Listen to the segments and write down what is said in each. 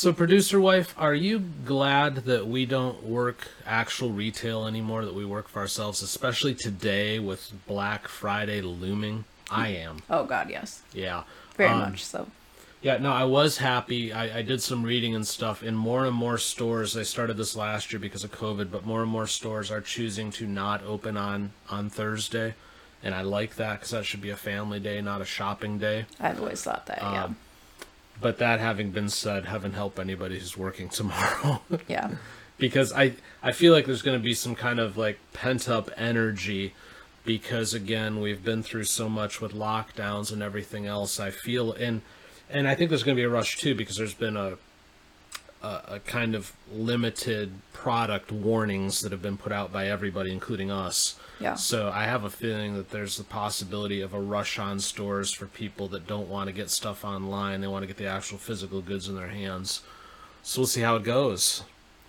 So, producer wife, are you glad that we don't work actual retail anymore, that we work for ourselves, especially today with Black Friday looming? I am. Oh God, yes, Yeah. very Um, much so. Yeah, no, I was happy. I, I did some reading and stuff. In more and more stores, I started this last year because of COVID, but more and more stores are choosing to not open on on Thursday, and I like that because that should be a family day, not a shopping day. I've always thought that. Yeah, Um, But that having been said, heaven help anybody who's working tomorrow. yeah, because I I feel like there's going to be some kind of like pent up energy because again we've been through so much with lockdowns and everything else. I feel and and I think there's going to be a rush too because there's been a a, a kind of limited product warnings that have been put out by everybody, including us. yeah. So I have a feeling that there's the possibility of a rush on stores for people that don't want to get stuff online. They want to get the actual physical goods in their hands. So we'll see how it goes.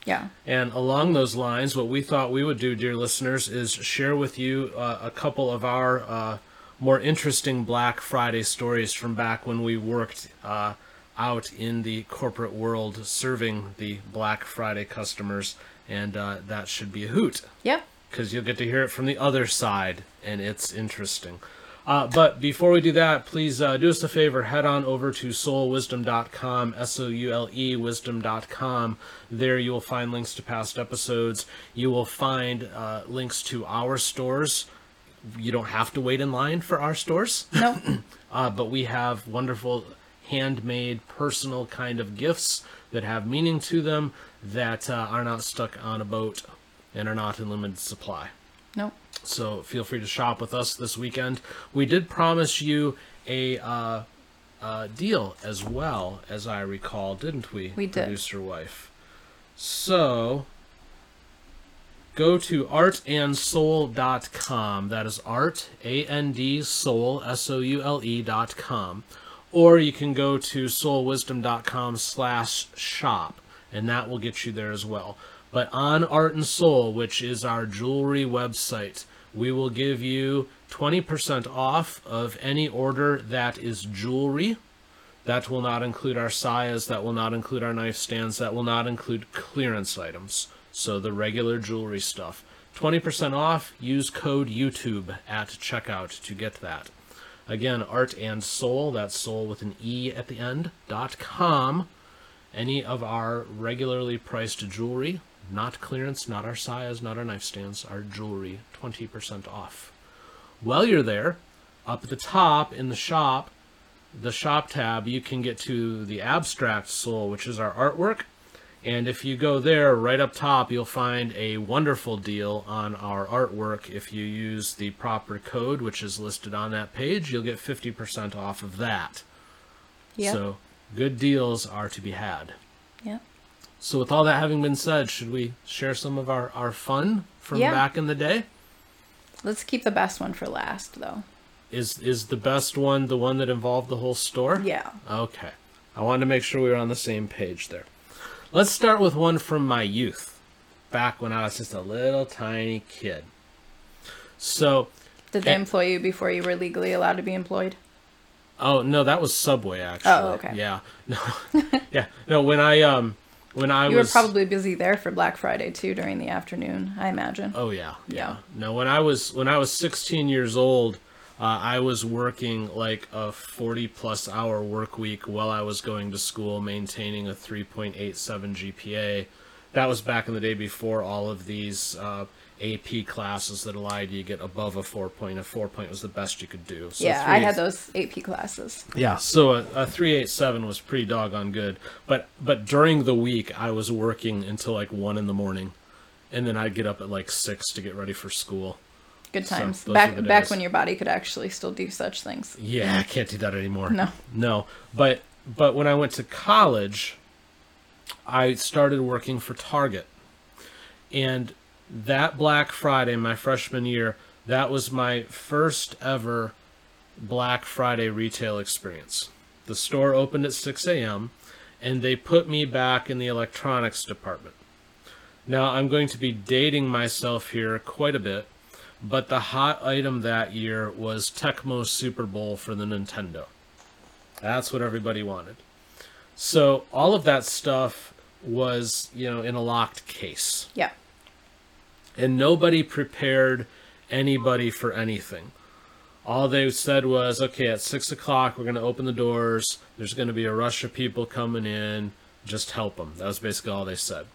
Yeah. And along those lines, what we thought we would do, dear listeners, is share with you uh, a couple of our uh, more interesting Black Friday stories from back when we worked uh, out in the corporate world serving the Black Friday customers. And uh, that should be a hoot Yeah. because you'll get to hear it from the other side, and it's interesting. Uh, but before we do that, please uh, do us a favor. Head on over to soulewisdom.com, S O U L E wisdom.com. There you will find links to past episodes. You will find uh, links to our stores. You don't have to wait in line for our stores. No. Uh, but we have wonderful handmade personal kind of gifts that have meaning to them that uh, are not stuck on a boat and are not in limited supply. No. so feel free to shop with us this weekend. We did promise you a uh, uh, deal as well as i recall didn't we We did. producer wife? So go to artandsoule.com that is art a-n-d soul s-o-u-l-e dot com or you can go to soulewisdom.com slash shop and that will get you there as well but on art and soul which is our jewelry website we will give you 20% off of any order that is jewelry that will not include our sayas, that will not include our knife stands, that will not include clearance items. So the regular jewelry stuff. 20% off, use code YouTube at checkout to get that. Again, Art and Soul, that's soul with an E at the end, dot com. Any of our regularly priced jewelry, not clearance, not our sayas, not our knife stands, our jewelry, 20% off. While you're there, up at the top in the shop, the shop tab, you can get to the abstract soul, which is our artwork. And if you go there, right up top, you'll find a wonderful deal on our artwork. If you use the proper code, which is listed on that page, you'll get 50% off of that. Yeah. So, good deals are to be had. yeah. So, with all that having been said, should we share some of our, our fun from Yeah. back in the day? Let's keep the best one for last, though. Is is the best one the one that involved the whole store? Yeah. Okay. I wanted to make sure we were on the same page there. Let's start with one from my youth, back when I was just a little tiny kid. So, Did they Eh. employ you before you were legally allowed to be employed? oh no, that was Subway actually. Oh, okay. Yeah. No. yeah. No, when I um when I was You was were probably busy there for Black Friday too during the afternoon, I imagine. Oh yeah, yeah. Yeah. No, when I was when I was 16 years old, uh, I was working like a 40 plus hour work week while I was going to school, maintaining a 3.87 GPA. That was back in the day before all of these uh, AP classes that allowed you to get above a four point. A four point was the best you could do. So yeah, I had those AP classes. yeah, so a, a three eight seven was pretty doggone good. But but during the week, I was working until like one in the morning, and then I'd get up at like six to get ready for school. Good times. those back back when your body could actually still do such things. Yeah, I can't do that anymore. No. no. But but when I went to college, I started working for Target, and that Black Friday, my freshman year, that was my first ever Black Friday retail experience. The store opened at 6 a.m., and they put me back in the electronics department. Now, I'm going to be dating myself here quite a bit, but the hot item that year was Tecmo Super Bowl for the Nintendo. That's what everybody wanted. So all of that stuff was, you know, in a locked case. Yeah. And nobody prepared anybody for anything. All they said was, okay, at six o'clock, we're going to open the doors. There's going to be a rush of people coming in. Just help them. That was basically all they said.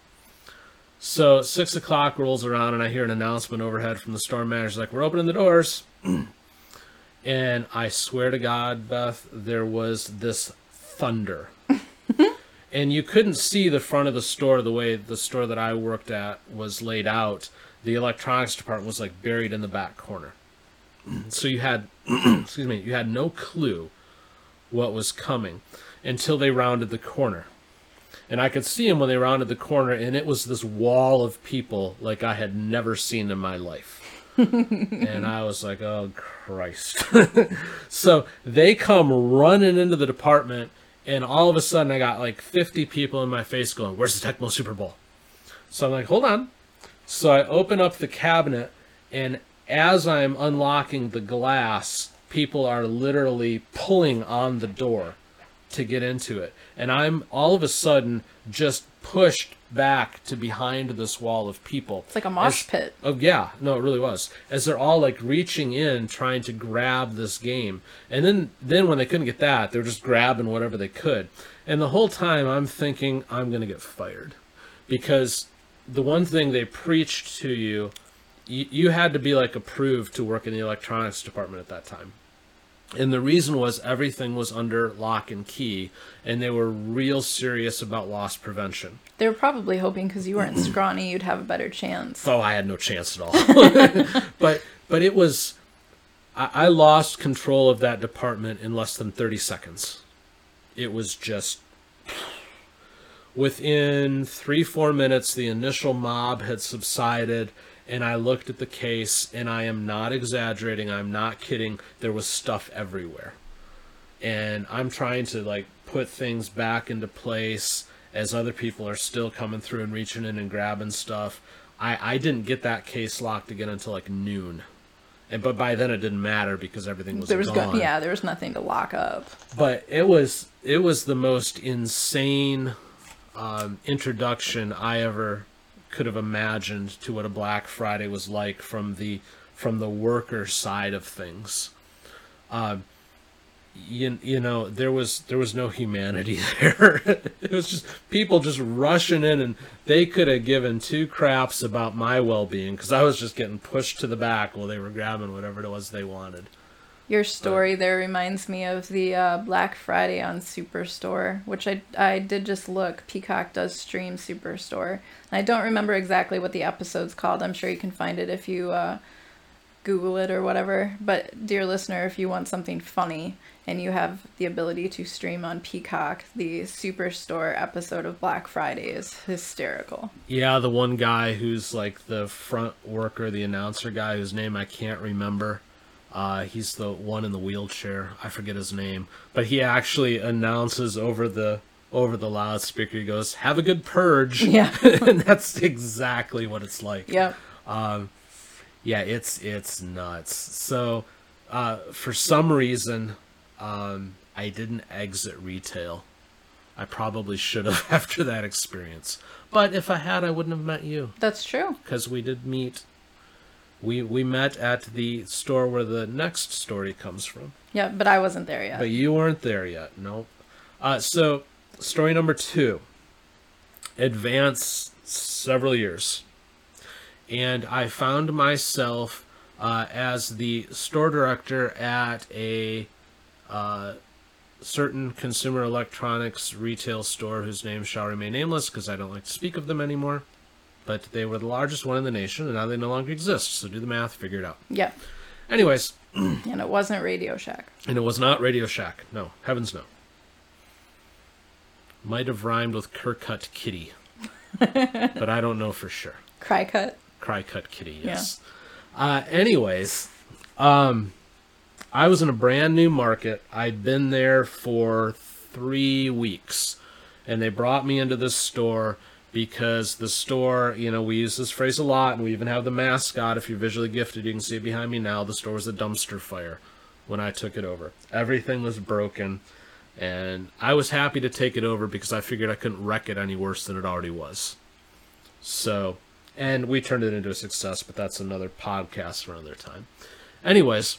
So six o'clock rolls around, and I hear an announcement overhead from the store manager, like, "We're opening the doors." and I swear to God, Beth, there was this thunder, and you couldn't see the front of the store the way the store that I worked at was laid out. The electronics department was like buried in the back corner, so you had, excuse me, you had no clue what was coming until they rounded the corner and I could see them when they rounded the corner, and it was this wall of people like I had never seen in my life. and I was like, oh, Christ. so they come running into the department, and all of a sudden I got like 50 people in my face going, Where's the Tecmo Super Bowl? So I'm like, Hold on. So I open up the cabinet, and as I'm unlocking the glass, people are literally pulling on the door to get into it. And I'm all of a sudden just pushed back to behind this wall of people. It's like a mosh As- pit. Oh yeah, no, it really was. As they're all like reaching in, trying to grab this game, and then then when they couldn't get that, they were just grabbing whatever they could. And the whole time, I'm thinking I'm gonna get fired, because the one thing they preached to you, you, you had to be like approved to work in the electronics department at that time. And the reason was everything was under lock and key, and they were real serious about loss prevention. They were probably hoping because you weren't scrawny, you'd have a better chance. Oh, I had no chance at all. but but it was, I, I lost control of that department in less than thirty seconds. It was just within three four minutes. The initial mob had subsided, and I looked at the case, and I am not exaggerating. I'm not kidding. There was stuff everywhere, and I'm trying to like put things back into place as other people are still coming through and reaching in and grabbing stuff. I, I didn't get that case locked again until like noon. And but by then it didn't matter because everything was, There was gone. go- yeah, there was nothing to lock up. But it was it was the most insane um, introduction I ever could have imagined to what a Black Friday was like from the from the worker side of things. Um, you, you know there was there was no humanity there it was just people just rushing in and they could have given two craps about my well-being because i was just getting pushed to the back while they were grabbing whatever it was they wanted Your story there reminds me of the uh, Black Friday on Superstore, which I, I did just look. Peacock does stream Superstore. I don't remember exactly what the episode's called. I'm sure you can find it if you uh, Google it or whatever. But, dear listener, if you want something funny and you have the ability to stream on Peacock, the Superstore episode of Black Friday is hysterical. Yeah, the one guy who's like the front worker, the announcer guy whose name I can't remember. Uh, he's the one in the wheelchair. I forget his name, but he actually announces over the over the loudspeaker. He goes, "Have a good purge." Yeah. and that's exactly what it's like. Yep. Yeah, it's it's nuts. So, uh, for some reason, um, I didn't exit retail. I probably should have after that experience. But if I had, I wouldn't have met you That's true. because we did meet. We we met at the store where the next story comes from, Yeah, but I wasn't there yet. but you weren't there yet. Nope. Uh, so story number two. Advance several years, and I found myself uh, as the store director at a uh, certain consumer electronics retail store whose name shall remain nameless because I don't like to speak of them anymore. But they were the largest one in the nation, and now they no longer exist. So do the math, figure it out. yeah. Anyways, And it wasn't Radio Shack. and it was not Radio Shack. No, heavens no. Might have rhymed with Kercut Kitty, but I don't know for sure. Cry cut. Cry Cut Kitty, yes. Uh, anyways, um, I was in a brand new market. I'd been there for three weeks, and they brought me into this store because the store, you know, we use this phrase a lot, and we even have the mascot. If you're visually gifted, you can see it behind me now. The store was a dumpster fire when I took it over. Everything was broken. And I was happy to take it over because I figured I couldn't wreck it any worse than it already was. So, and we turned it into a success, but that's another podcast for another time. Anyways,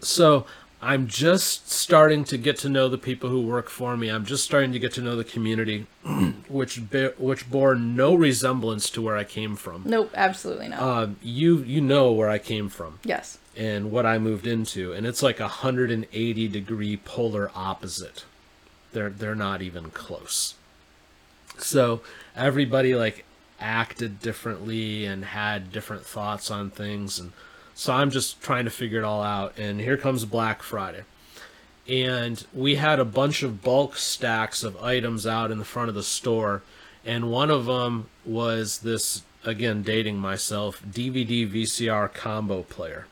so I'm just starting to get to know the people who work for me. I'm just starting to get to know the community, which be, which bore no resemblance to where I came from. Nope, absolutely not. Um, you you know where I came from yes. and what I moved into, and it's like a 180 degree polar opposite. They're they're not even close. So everybody like acted differently and had different thoughts on things, and so I'm just trying to figure it all out. And here comes Black Friday, and we had a bunch of bulk stacks of items out in the front of the store, and one of them was this again dating myself DVD VCR combo player.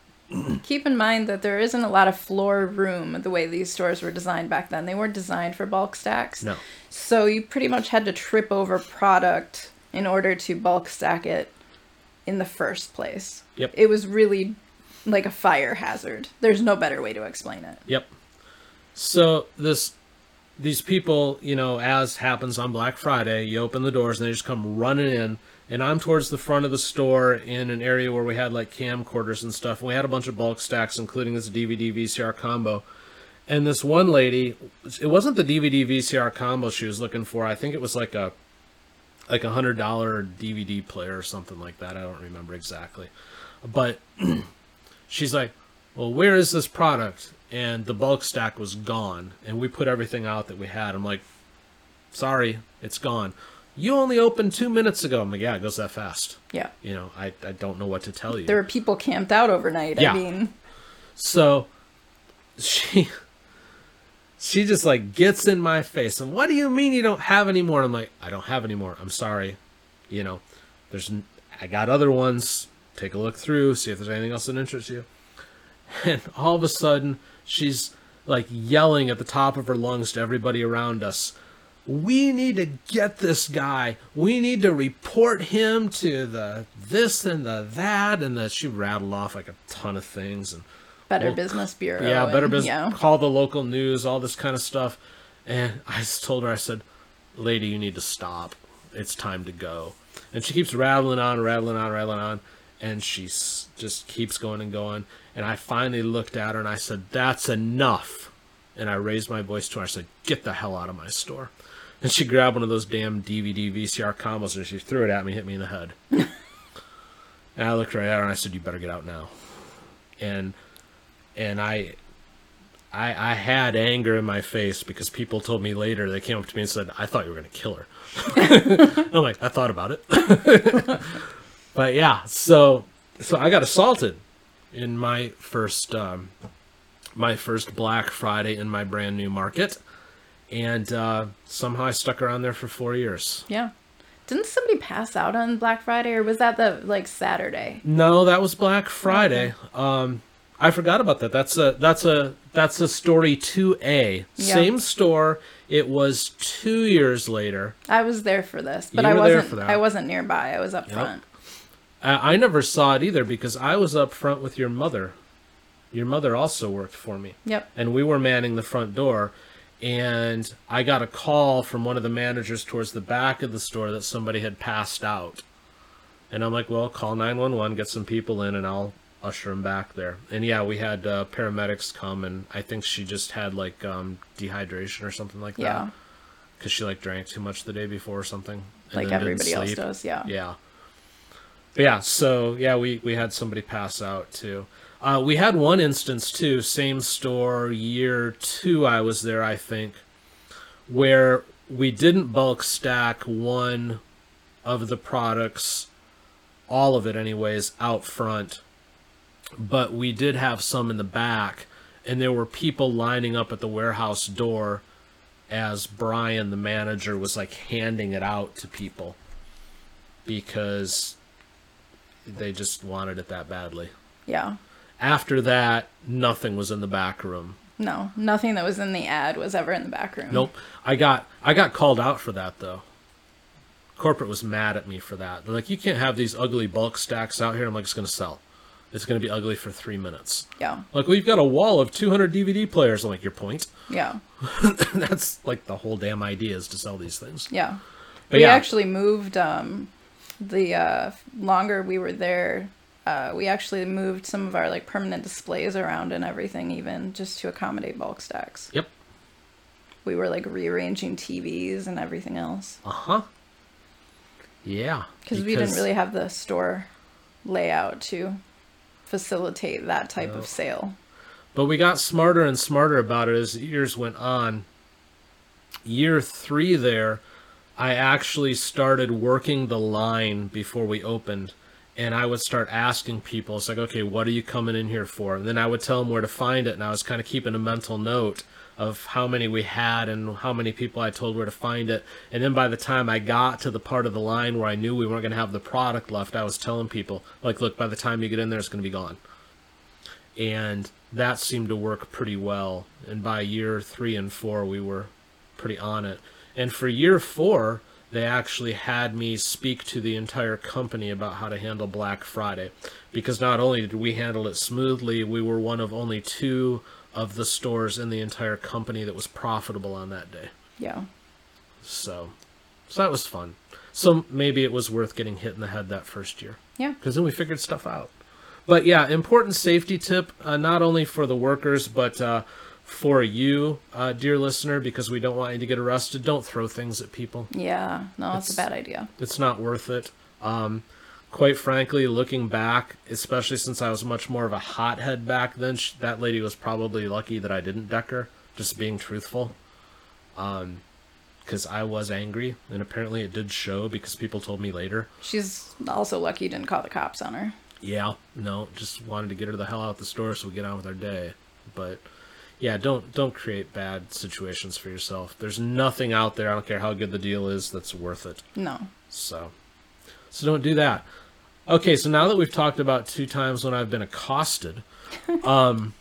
Keep in mind that there isn't a lot of floor room the way these stores were designed back then. They weren't designed for bulk stacks. No. So you pretty much had to trip over product in order to bulk stack it in the first place. Yep. It was really like a fire hazard. There's no better way to explain it. Yep. So this these people, you know, as happens on Black Friday, you open the doors and they just come running in and I'm towards the front of the store in an area where we had like camcorders and stuff. And we had a bunch of bulk stacks including this DVD VCR combo. And this one lady, it wasn't the DVD VCR combo she was looking for. I think it was like a like a hundred dollar DVD player or something like that. I don't remember exactly, but she's like, "Well, where is this product?" And the bulk stack was gone, and we put everything out that we had. I'm like, "Sorry, it's gone." You only opened two minutes ago. I'm like, "Yeah, it goes that fast." Yeah. You know, I I don't know what to tell you. There were people camped out overnight. Yeah. I mean, So she she just like gets in my face and what do you mean you don't have any more? I'm like, I don't have any more. I'm sorry. You know, there's I got other ones. Take a look through, see if there's anything else that interests you. And all of a sudden, she's like yelling at the top of her lungs to everybody around us. We need to get this guy. We need to report him to the this and the that and the she rattled off like a ton of things and Better Well, Business Bureau. yeah, better business. Yeah. Call the local news, all this kind of stuff. And I just told her, I said, "Lady, you need to stop. It's time to go." And she keeps rattling on, rattling on, rattling on, and she just keeps going and going. And I finally looked at her and I said, "That's enough." And I raised my voice to her. I said, "Get the hell out of my store." And she grabbed one of those damn DVD VCR combos and she threw it at me, hit me in the head. and I looked right at her and I said, "You better get out now." And and I, I, I had anger in my face because people told me later they came up to me and said, "I thought you were going to kill her." I'm like, I thought about it, but yeah. So, so I got assaulted in my first, um, my first Black Friday in my brand new market, and uh, somehow I stuck around there for four years. Yeah. Didn't somebody pass out on Black Friday or was that the like Saturday? No, that was Black Friday. Um, I forgot about that. That's a that's a that's a story two A. Yeah. Same store. It was two years later. I was there for this, but You I wasn't for that. I wasn't nearby. I was up front. I, I never saw it either because I was up front with your mother. Your mother also worked for me, Yep. and we were manning the front door. And I got a call from one of the managers towards the back of the store that somebody had passed out. And I'm like, well, call 911, get some people in, and I'll usher them back there. And yeah, we had uh, paramedics come, and I think she just had like um, dehydration or something like Yeah. that. Because she like drank too much the day before or something. Like everybody else does. Yeah. Yeah. But yeah, so yeah, we, we had somebody pass out too. Uh, we had one instance too, same store, year two I was there, I think, where we didn't bulk stack one of the products, all of it anyways, out front, but we did have some in the back, and there were people lining up at the warehouse door as Brian, the manager, was like handing it out to people because they just wanted it that badly. Yeah. After that, nothing was in the back room. No, nothing that was in the ad was ever in the back room. Nope. I got I got called out for that though. Corporate was mad at me for that. They're like, you can't have these ugly bulk stacks out here. I'm like, it's gonna sell. It's going to be ugly for three minutes. Yeah. Like we've got a wall of 200 DVD players. I'm like, your point? Yeah. That's like the whole damn idea is to sell these things. Yeah. But we yeah. actually moved um the uh longer we were there uh, we actually moved some of our like permanent displays around and everything even just to accommodate bulk stacks Yep. we were like rearranging tvs and everything else Uh huh. Yeah. because we didn't really have the store layout to facilitate that type No. of oh. sale But we got smarter and smarter about it as years went on. Year three, there, I actually started working the line before we opened. And I would start asking people, it's like, okay, what are you coming in here for? And then I would tell them where to find it. And I was kind of keeping a mental note of how many we had and how many people I told where to find it. And then by the time I got to the part of the line where I knew we weren't going to have the product left, I was telling people, like, look, by the time you get in there, it's going to be gone and that seemed to work pretty well. And by year three and four, we were pretty on it. And for year four, they actually had me speak to the entire company about how to handle Black Friday. Because not only did we handle it smoothly, we were one of only two of the stores in the entire company that was profitable on that day. yeah So, so that was fun. So maybe it was worth getting hit in the head that first year yeah because then we figured stuff out. But yeah, important safety tip, uh, not only for the workers, but uh, for you, uh, dear listener, because we don't want you to get arrested. Don't throw things at people. yeah no it's a bad idea It's not worth it. Um, quite frankly, looking back, especially since I was much more of a hothead back then, sh- that lady was probably lucky that I didn't deck her, just being truthful. Because I was angry, and apparently it did show because people told me later. she's also lucky you didn't call the cops on her Yeah, no, just wanted to get her the hell out of the store so we get on with our day. But yeah, don't don't create bad situations for yourself. There's nothing out there, I don't care how good the deal is, that's worth it. no So so don't do that. Okay, so now that we've talked about two times when I've been accosted, um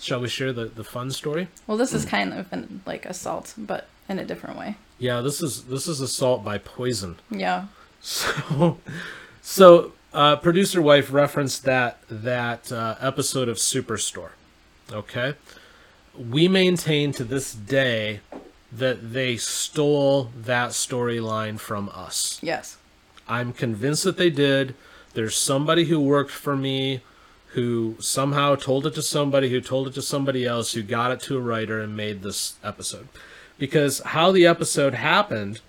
shall we share the, the fun story? well this is kind of an, like assault but in a different way Yeah, this is this is assault by poison. yeah So, so uh, producer wife referenced that that uh, episode of Superstore. Okay, we maintain to this day that they stole that storyline from us. yes I'm convinced that they did. There's somebody who worked for me who somehow told it to somebody who told it to somebody else who got it to a writer and made this episode. Because how the episode happened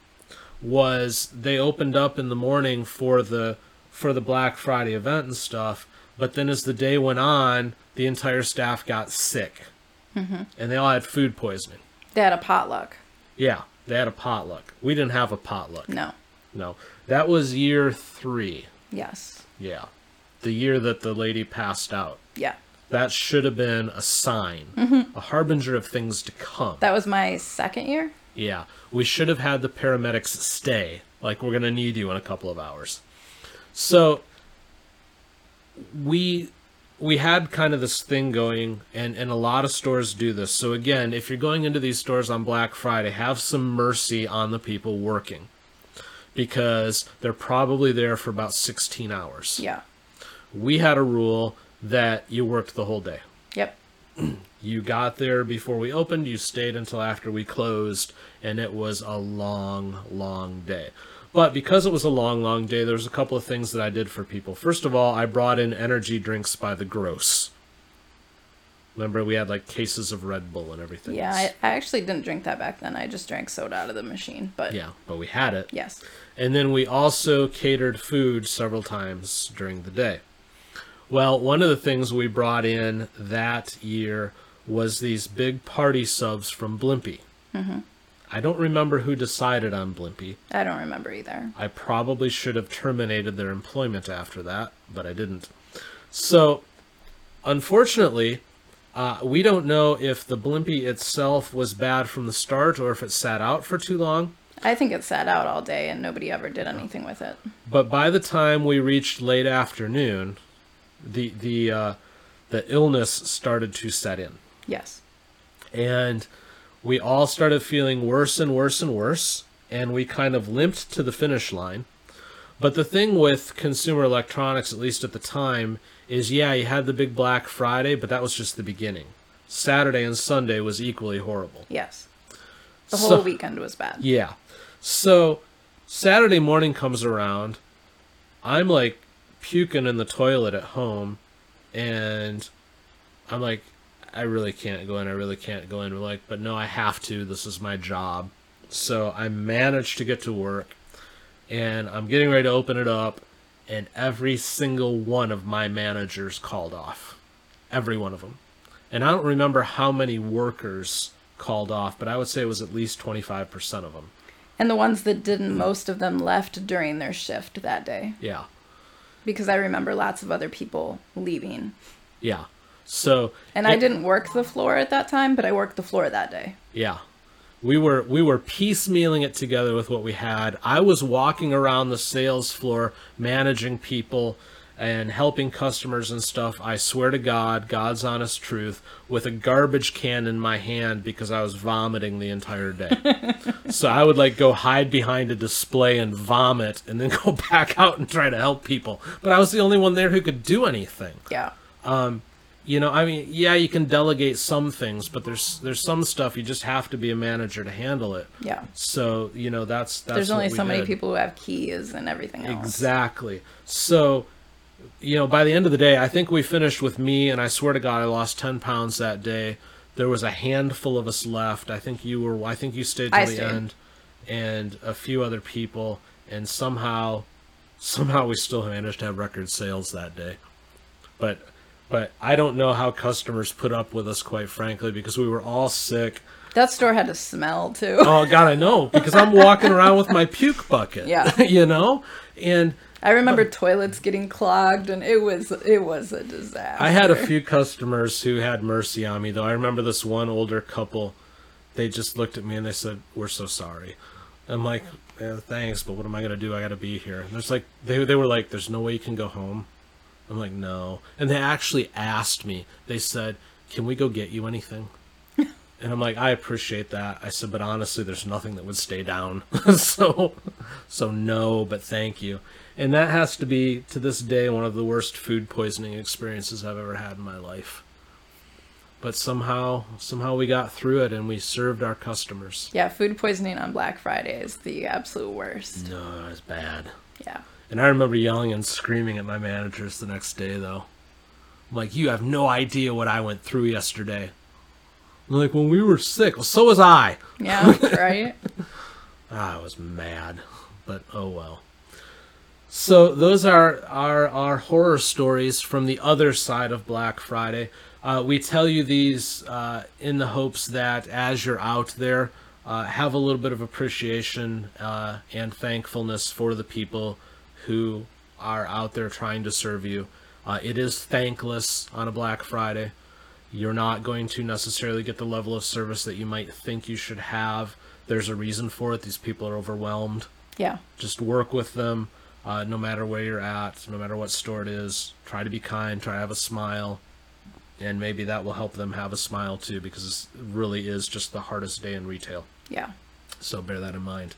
was they opened up in the morning for the for the Black Friday event and stuff, but then as the day went on, the entire staff got sick. Mm-hmm. And they all had food poisoning. they had a potluck Yeah, they had a potluck. We didn't have a potluck. no No, that was year three. yes Yeah, the year that the lady passed out. yeah That should have been a sign, mm-hmm. a harbinger of things to come. that was my second year yeah, we should have had the paramedics stay. Like we're gonna need you in a couple of hours. So we we had kind of this thing going and and a lot of stores do this. So again if you're going into these stores on black friday have some mercy on the people working because they're probably there for about 16 hours. Yeah. We had a rule that you worked the whole day. Yep. You got there before we opened you stayed until after we closed and it was a long long day but because it was a long long day there was a couple of things that i did for people. First of all i brought in energy drinks by the gross. Remember we had like cases of red bull and everything. Yeah I, I actually didn't drink that back then. I just drank soda out of the machine but yeah but we had it. Yes. And then we also catered food several times during the day. Well, one of the things we brought in that year was these big party subs from Blimpie. Mm-hmm. I don't remember who decided on Blimpie. i don't remember either I probably should have terminated their employment after that, but I didn't. So, unfortunately, uh, we don't know if the Blimpie itself was bad from the start or if it sat out for too long. i think it sat out all day and nobody ever did anything with it But by the time we reached late afternoon, the the uh, the illness started to set in, yes and we all started feeling worse and worse and worse, and we kind of limped to the finish line. But the thing with consumer electronics, at least at the time, is yeah, you had the big Black Friday, but that was just the beginning. Saturday and Sunday was equally horrible. Yes. The So- whole weekend was bad. Yeah. So Saturday morning comes around. I'm like puking in the toilet at home and I'm like I really can't go in. I really can't go in. We're like, but no, I have to. This is my job. So I managed to get to work and I'm getting ready to open it up and every single one of my managers called off. Every one of them. And I don't remember how many workers called off, but I would say it was at least 25% of them. And the ones that didn't, most of them left during their shift that day. Yeah. Because I remember lots of other people leaving. Yeah. So And I didn't work the floor at that time, but I worked the floor that day. Yeah. We were we were piecemealing it together with what we had. I was walking around the sales floor managing people and helping customers and stuff. I swear to God, God's honest truth, with a garbage can in my hand because I was vomiting the entire day. so I would like go hide behind a display and vomit and then go back out and try to help people. But I was the only one there who could do anything Yeah. Um, you know i mean yeah you can delegate some things but there's there's some stuff you just have to be a manager to handle it Yeah. so you know that's that's There's only so many did. people who have keys and everything else. exactly so you know by the end of the day i think we finished with me and i swear to god i lost 10 pounds that day there was a handful of us left i think you were i think you stayed till I the stayed. end and a few other people and somehow somehow we still managed to have record sales that day but but i don't know how customers put up with us quite frankly because we were all sick That store had a smell too. oh god i know because i'm walking around with my puke bucket Yeah. you know and I remember toilets getting clogged, and it was it was a disaster. I had a few customers who had mercy on me, though. I remember this one older couple. They just looked at me and they said, "We're so sorry." I'm like, yeah, "Thanks, but what am I gonna do? I gotta be here." And there's like, they they were like, "There's no way you can go home." I'm like, "No," and they actually asked me. They said, "Can we go get you anything?" And I'm like, I appreciate that. I said, but honestly, there's nothing that would stay down. so, so no, but thank you. And that has to be, to this day, one of the worst food poisoning experiences I've ever had in my life. But somehow, somehow we got through it and we served our customers. Yeah, food poisoning on Black Friday is the absolute worst. No, it's bad. Yeah. And I remember yelling and screaming at my managers the next day, though. I'm like, you have no idea what I went through yesterday. I'm like, when we were sick, well, so was I. Yeah, right? Ah, I was mad, but oh well. So those are our our horror stories from the other side of Black Friday. Uh, we tell you these uh, in the hopes that as you're out there, uh, have a little bit of appreciation uh, and thankfulness for the people who are out there trying to serve you. Uh, it is thankless on a Black Friday. You're not going to necessarily get the level of service that you might think you should have. There's a reason for it. These people are overwhelmed. Yeah. Just work with them, uh, no matter where you're at, no matter what store it is. Try to be kind. Try to have a smile, and maybe that will help them have a smile too, because it really is just the hardest day in retail. Yeah. So bear that in mind.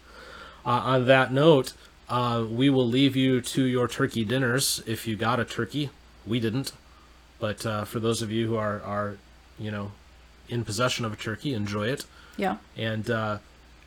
Uh, on that note, uh, we will leave you to your turkey dinners if you got a turkey. We didn't, but uh, for those of you who are are, you know, in possession of a turkey, enjoy it Yeah. and uh,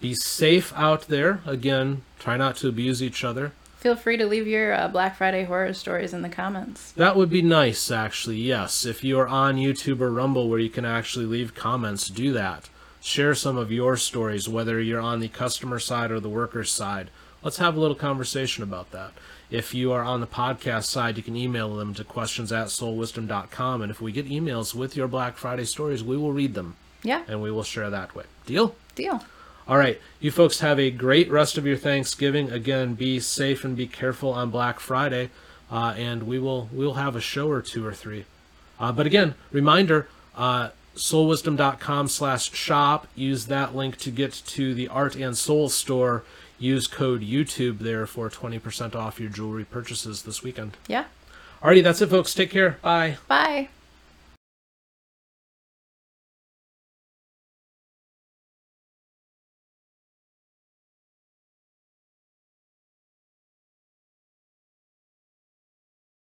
be safe out there. Again, try not to abuse each other. Feel free to leave your uh, Black Friday horror stories in the comments. That would be nice, actually. Yes, if you are on YouTube or Rumble where you can actually leave comments, do that. Share some of your stories, whether you're on the customer side or the worker side. Let's have a little conversation about that. If you are on the podcast side, you can email them to questions at soulewisdom.com. And if we get emails with your Black Friday stories, we will read them Yeah. and we will share that way. Deal? Deal. All right, you folks have a great rest of your Thanksgiving. Again, be safe and be careful on Black Friday, uh, and we will we'll have a show or two or three. Uh, but again, reminder: uh, soulewisdom.com/shop. Use that link to get to the Art and Soul store. Use code YouTube there for 20% off your jewelry purchases this weekend. Yeah. Alrighty, that's it, folks. Take care. Bye. Bye.